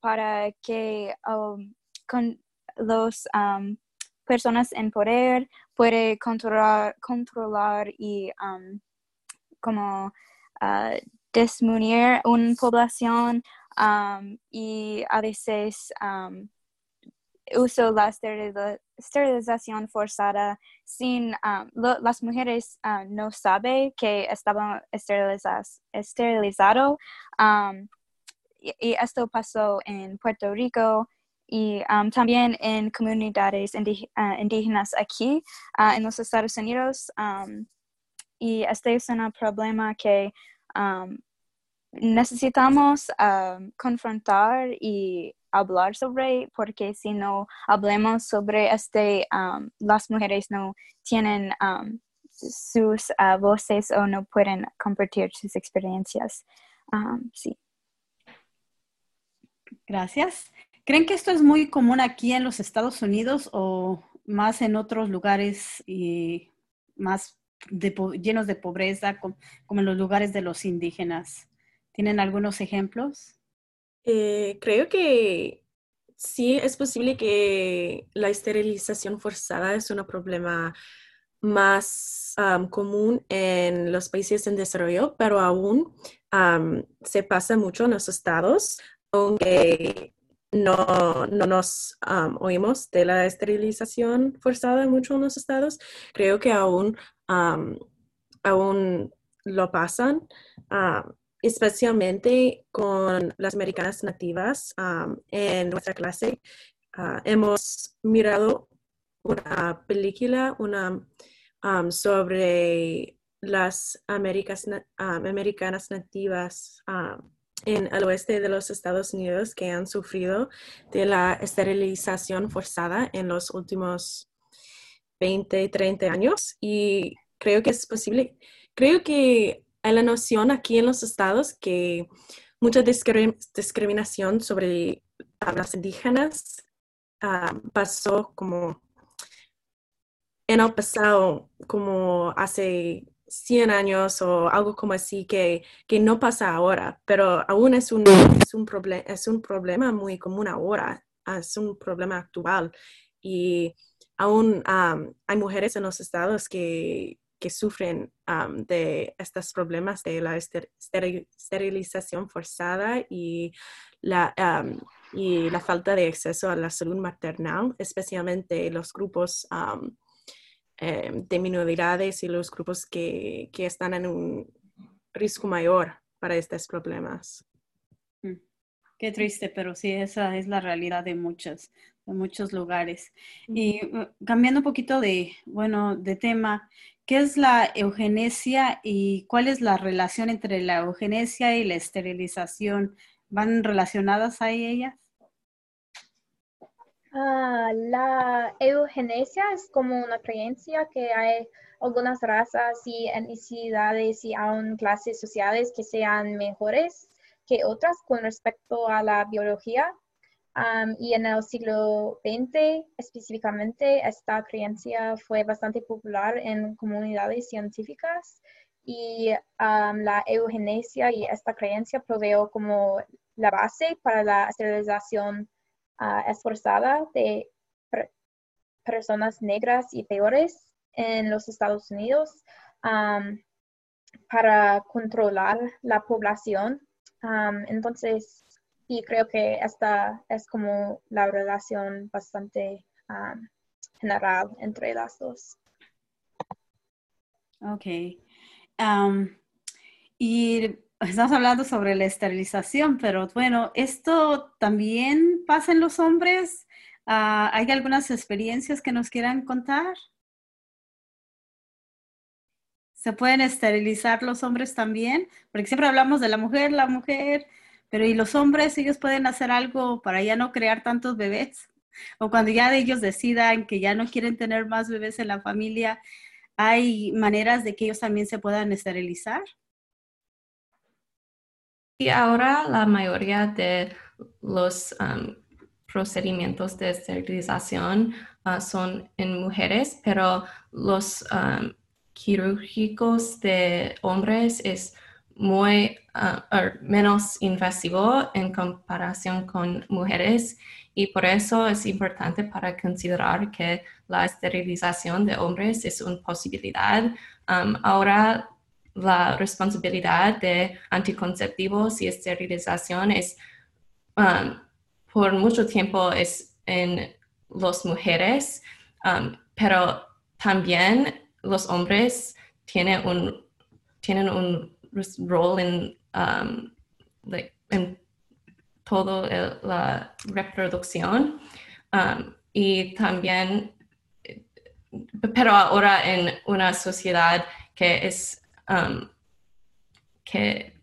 para que con, las personas en poder puede controlar, controlar y como uh, una población y a veces uso la esterilización forzada sin las mujeres no saben que estaban esterilizadas esterilizado y, esto pasó en Puerto Rico y um, también en comunidades uh, indígenas aquí uh, en los Estados Unidos. Um, y este es un problema que um, necesitamos confrontar y hablar sobre, porque si no hablamos sobre este, las mujeres no tienen sus uh, voces o no pueden compartir sus experiencias. sí. Gracias. ¿Creen que esto es muy común aquí en los Estados Unidos o más en otros lugares y más llenos de pobreza, como, en los lugares de los indígenas? ¿Tienen algunos ejemplos? Eh, creo que sí es posible que la esterilización forzada es un problema más común en los países en desarrollo, pero aún se pasa mucho en los estados, aunque no, no nos oímos de la esterilización forzada en muchos de los estados. Creo que aún, aún lo pasan, especialmente con las americanas nativas. en nuestra clase ah, hemos mirado una película una, sobre las americanas nativas en el oeste de los Estados Unidos que han sufrido de la esterilización forzada en los últimos 20, 30 años y creo que es posible. Creo que la noción aquí en los estados que mucha discriminación sobre las indígenas ah, pasó como en el pasado, como hace 100 años o algo como así, que, que no pasa ahora, pero aún es un, es un, es un problema muy común ahora, es un problema actual. Y aún hay mujeres en los estados que, que sufren de estos problemas de la esterilización forzada y la, y la falta de acceso a la salud maternal, especialmente los grupos em, de minoridades y los grupos que, que, están en un riesgo mayor para estos problemas. Mm, qué triste, pero sí, esa es la realidad de muchos, lugares. Y uh, cambiando un poquito de, bueno, de tema, ¿qué es la eugenesia y cuál es la relación entre la eugenesia y la esterilización? ¿Van relacionadas ahí ellas? Ah, la eugenesia es como una creencia que hay algunas razas y etnicidades y aún clases sociales que sean mejores que otras con respecto a la biología. Y en el siglo XX específicamente, esta creencia fue bastante popular en comunidades científicas y la eugenesia y esta creencia proveó como la base para la esterilización uh, esforzada de personas negras y peores en los Estados Unidos para controlar la población. entonces, y creo que esta es como la relación bastante general entre las dos. Ok. y estamos hablando sobre la esterilización, pero bueno, ¿esto también pasa en los hombres? Ah, ¿Hay algunas experiencias que nos quieran contar? ¿Se pueden esterilizar los hombres también? Porque siempre hablamos de la mujer, la mujer, pero ¿y los hombres? ¿Ellos pueden hacer algo para ya no crear tantos bebés? O cuando ya ellos decidan que ya no quieren tener más bebés en la familia, ¿hay maneras de que ellos también se puedan esterilizar? Y ahora la mayoría de los um, procedimientos de esterilización uh, son en mujeres, pero los um, quirúrgicos de hombres es muy uh, er, menos invasivo en comparación con mujeres y por eso es importante para considerar que la esterilización de hombres es una posibilidad. Ahora la responsabilidad de anticonceptivos y esterilización es por mucho tiempo es en las mujeres, pero también los hombres un, tienen un rol en, um, en toda la reproducción y también, pero ahora en una sociedad que es Um, que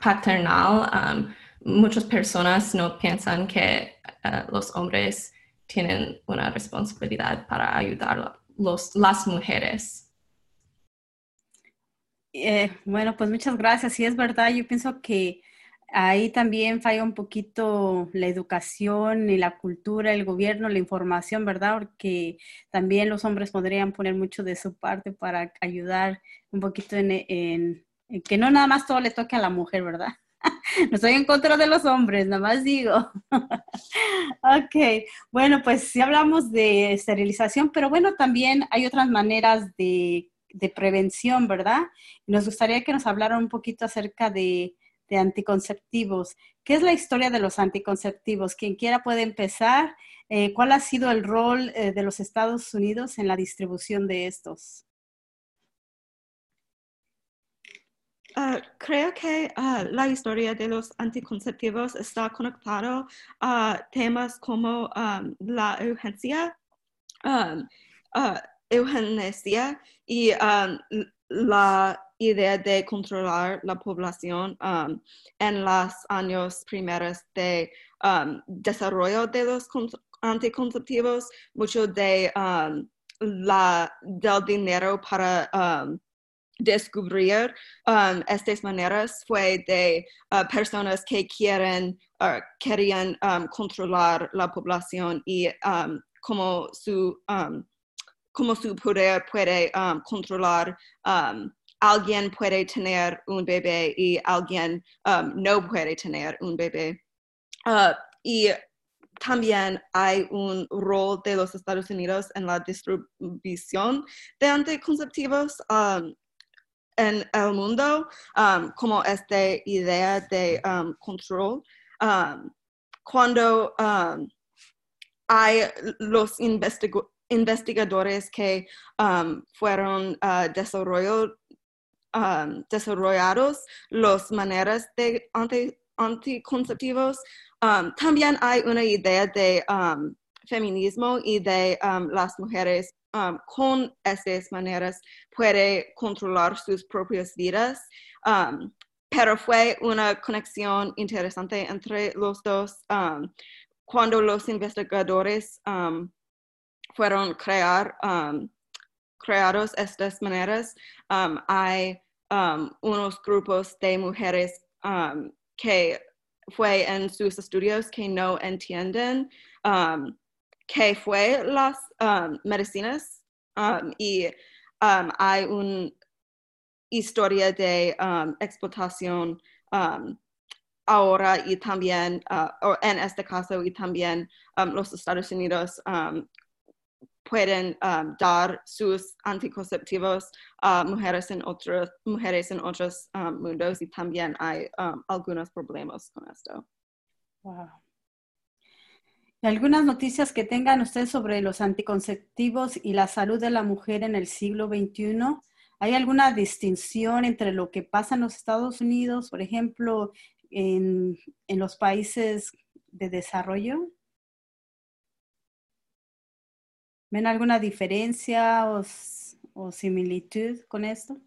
paternal, um, muchas personas no piensan que uh, los hombres tienen una responsabilidad para ayudar a las mujeres. Eh, bueno, pues muchas gracias. Sí, es verdad, yo pienso que ahí también falla un poquito la educación y la cultura, el gobierno, la información, ¿verdad? Porque también los hombres podrían poner mucho de su parte para ayudar un poquito en, que no nada más todo le toque a la mujer, ¿verdad? *laughs* no estoy en contra de los hombres, nada más digo. *laughs* ok, bueno, pues sí hablamos de esterilización, pero bueno, también hay otras maneras de, de prevención, ¿verdad? Nos gustaría que nos hablaran un poquito acerca de, anticonceptivos. ¿Qué es la historia de los anticonceptivos? Quien quiera puede empezar. Eh, ¿Cuál ha sido el rol eh, de los Estados Unidos en la distribución de estos? Ah, creo que ah, la historia de los anticonceptivos está conectado a temas como um, la urgencia, eugenesia y um, la idea de controlar la población um, en los años primeros de um, desarrollo de los anticonceptivos, mucho de la, del dinero para descubrir estas maneras fue de uh, personas que quieren, uh, querían controlar la población y como su como su poder puede um, controlar um, alguien puede tener un bebé y alguien um, no puede tener un bebé. Uh, y también hay un rol de los Estados Unidos en la distribución de anticonceptivos en el mundo, como esta idea de control. cuando hay los investigadores que fueron uh, desarrollados las maneras de anticonceptivos, Um, también hay una idea de um, feminismo y de um, las mujeres con esas maneras puede controlar sus propias vidas. pero fue una conexión interesante entre los dos cuando los investigadores fueron crear, creados estas maneras. hay unos grupos de mujeres que fue en sus estudios que no entienden um, qué fue las um, medicinas um, y um, hay una historia de explotación ahora y también uh, en este caso y también los Estados Unidos pueden um, dar sus anticonceptivos a mujeres en otros, mujeres en otros um, mundos y también hay um, algunos problemas con esto. Wow. ¿Algunas noticias que tengan ustedes sobre los anticonceptivos y la salud de la mujer en el siglo XXI? ¿Hay alguna distinción entre lo que pasa en los Estados Unidos, por ejemplo, en, en los países de desarrollo? ¿Ven alguna diferencia o, similitud con esto?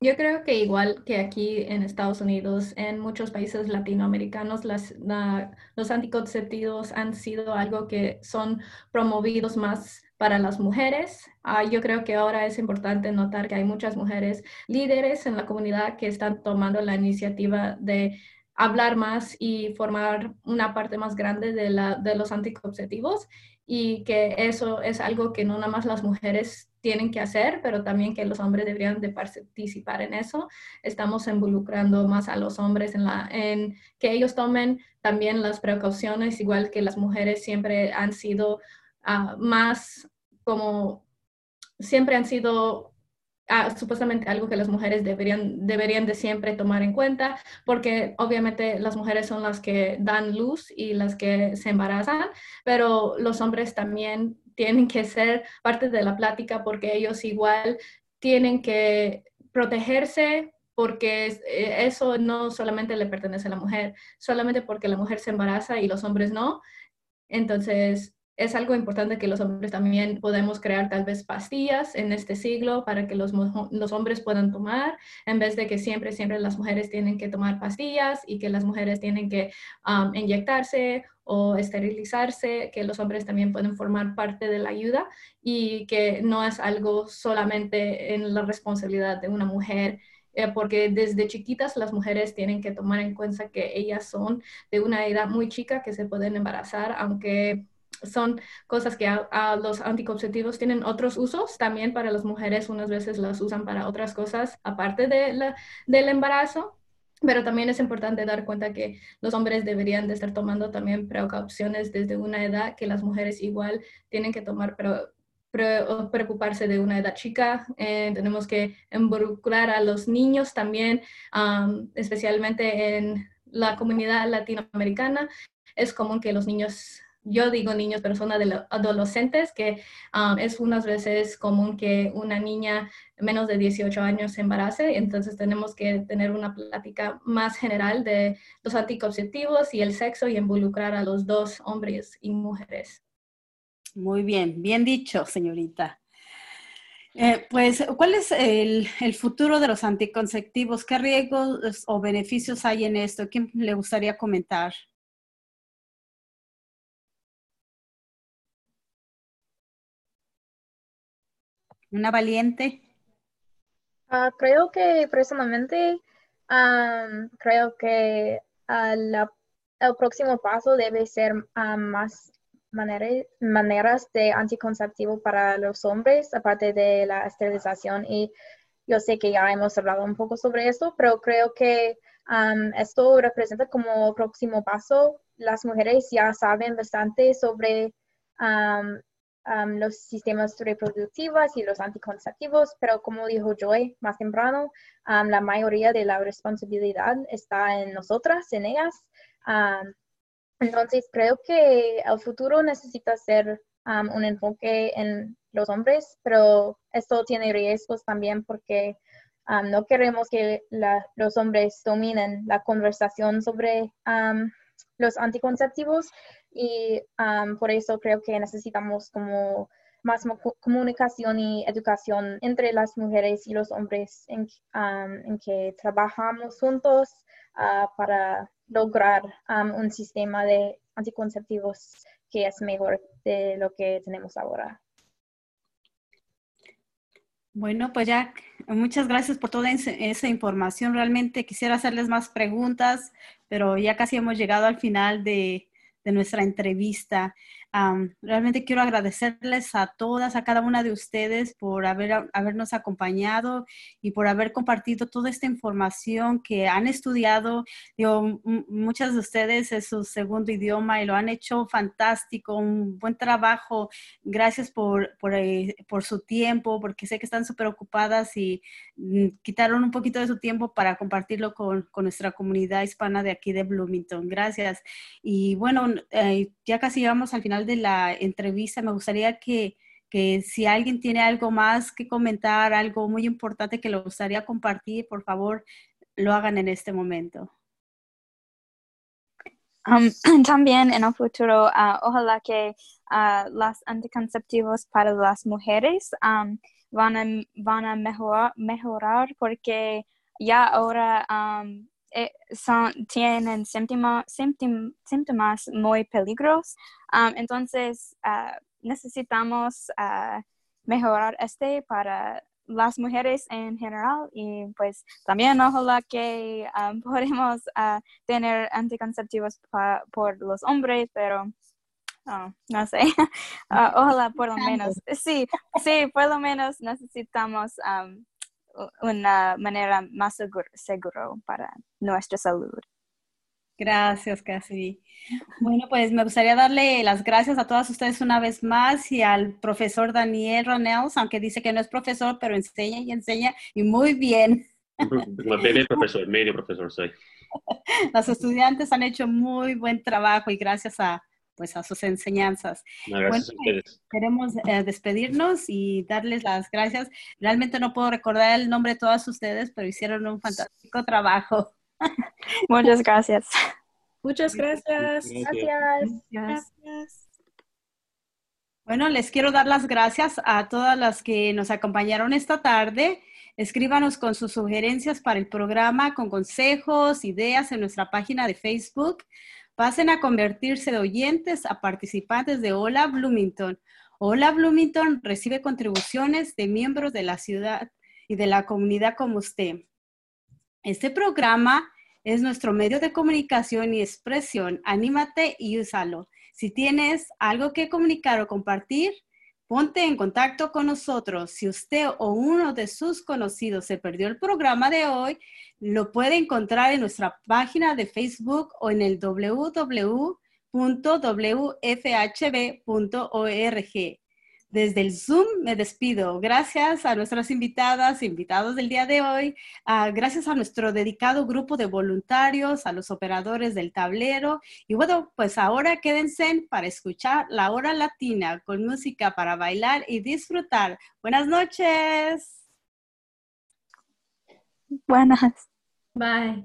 Yo creo que igual que aquí en Estados Unidos, en muchos países latinoamericanos, los anticonceptivos han sido algo que son promovidos más para las mujeres. Ah, yo creo que ahora es importante notar que hay muchas mujeres líderes en la comunidad que están tomando la iniciativa de hablar más y formar una parte más grande de, la, de los anticonceptivos y que eso es algo que no nada más las mujeres tienen que hacer, pero también que los hombres deberían de participar en eso. Estamos involucrando más a los hombres en, la, en que ellos tomen también las precauciones, igual que las mujeres siempre han sido ah, más como, siempre han sido supuestamente algo que las mujeres deberían, deberían de siempre tomar en cuenta, porque obviamente las mujeres son las que dan luz y las que se embarazan, pero los hombres también tienen que ser parte de la plática porque ellos igual tienen que protegerse porque eh, eso no solamente le pertenece a la mujer, solamente porque la mujer se embaraza y los hombres no. Entonces, es algo importante que los hombres también podemos crear tal vez pastillas en este siglo para que los, los, hombres puedan tomar, en vez de que siempre, siempre las mujeres tienen que tomar pastillas y que las mujeres tienen que um, inyectarse o esterilizarse, que los hombres también pueden formar parte de la ayuda y que no es algo solamente en la responsabilidad de una mujer eh, porque desde chiquitas las mujeres tienen que tomar en cuenta que ellas son de una edad muy chica que se pueden embarazar, aunque son cosas que a, los anticonceptivos tienen otros usos. También para las mujeres unas veces las usan para otras cosas aparte de la, del embarazo. Pero también es importante dar cuenta que los hombres deberían de estar tomando también precauciones desde una edad que las mujeres igual tienen que tomar pero preocuparse de una edad chica. Eh, tenemos que involucrar a los niños también, especialmente en la comunidad latinoamericana. Es común que los niños yo digo niños, pero son adolescentes, que um, es unas veces común que una niña menos de 18 años se embarace, entonces tenemos que tener una plática más general de los anticonceptivos y el sexo y involucrar a los dos hombres y mujeres. Muy bien, bien dicho, señorita. Eh, pues, ¿cuál es el, el, futuro de los anticonceptivos? ¿Qué riesgos o beneficios hay en esto? ¿Quién le gustaría comentar? Una valiente? Ah, creo que personalmente, creo que ah, el próximo paso debe ser ah, más, maneras de anticonceptivo para los hombres, aparte de la esterilización. Y yo sé que ya hemos hablado un poco sobre esto, pero creo que esto representa como próximo paso. Las mujeres ya saben bastante sobre los sistemas reproductivos y los anticonceptivos, pero como dijo Joy más temprano, la mayoría de la responsabilidad está en nosotras, en ellas. entonces, creo que el futuro necesita ser un enfoque en los hombres, pero esto tiene riesgos también porque no queremos que los hombres dominen la conversación sobre los anticonceptivos y por eso creo que necesitamos como más comunicación y educación entre las mujeres y los hombres en, que trabajamos juntos ah, para lograr un sistema de anticonceptivos que es mejor de lo que tenemos ahora. Bueno, pues ya, muchas gracias por toda esa información. Realmente quisiera hacerles más preguntas, pero ya casi hemos llegado al final de, de nuestra entrevista realmente quiero agradecerles a todas, a cada una de ustedes por haber, habernos acompañado y por haber compartido toda esta información que han estudiado. Digo, muchas de ustedes es su segundo idioma y lo han hecho fantástico, un buen trabajo. Gracias por, por, eh, por su tiempo, porque sé que están súper ocupadas y mm, quitaron un poquito de su tiempo para compartirlo con, con, nuestra comunidad hispana de aquí de Bloomington. Gracias. Y bueno, eh, ya casi llegamos al final de la entrevista, me gustaría que, que si alguien tiene algo más que comentar, algo muy importante que le gustaría compartir, por favor, lo hagan en este momento. Um, *clears throat* también en el futuro, uh, ojalá que uh, los anticonceptivos para las mujeres um, van, a, van a mejorar, mejorar porque ya ahora um, eh, son, tienen síntomas, síntomas muy peligrosos. Um, entonces, uh, necesitamos uh, mejorar este para las mujeres en general y pues también ojalá que um, *laughs* podemos uh, tener anticonceptivos por los hombres, pero oh, no sé, *laughs* ojalá por lo menos, sí, sí, por lo menos necesitamos um, una manera más segura seguro para nuestra salud. Gracias, Cassidy. Bueno, pues me gustaría darle las gracias a todas ustedes una vez más y al profesor Daniel Ronels, aunque dice que no es profesor, pero enseña y enseña y muy bien. *laughs* Medio profesor, medio profesor soy. Los estudiantes han hecho muy buen trabajo y gracias a, pues a sus enseñanzas. Queremos eh, despedirnos y darles las gracias. Realmente no puedo recordar el nombre de todas ustedes, pero hicieron un fantástico trabajo. *laughs* Muchas gracias. Muchas gracias. Gracias. gracias. Bueno, les quiero dar las gracias a todas las que nos acompañaron esta tarde. Escríbanos con sus sugerencias para el programa, con consejos, ideas en nuestra página de Facebook pasen a convertirse de oyentes a participantes de Hola Bloomington. Hola Bloomington recibe contribuciones de miembros de la ciudad y de la comunidad como usted. Este programa es nuestro medio de comunicación y expresión. Anímate y úsalo. Si tienes algo que comunicar o compartir, Ponte en contacto con nosotros. Si usted o uno de sus conocidos se perdió el programa de hoy, lo puede encontrar en nuestra página de Facebook o en el www.wfhb.org. Desde el Zoom me despido. Gracias a nuestras invitadas, invitados del día de hoy. Ah, gracias a nuestro dedicado grupo de voluntarios, a los operadores del tablero. Y bueno, pues ahora quédense para escuchar la hora latina con música para bailar y disfrutar. Buenas noches. Buenas. Bye.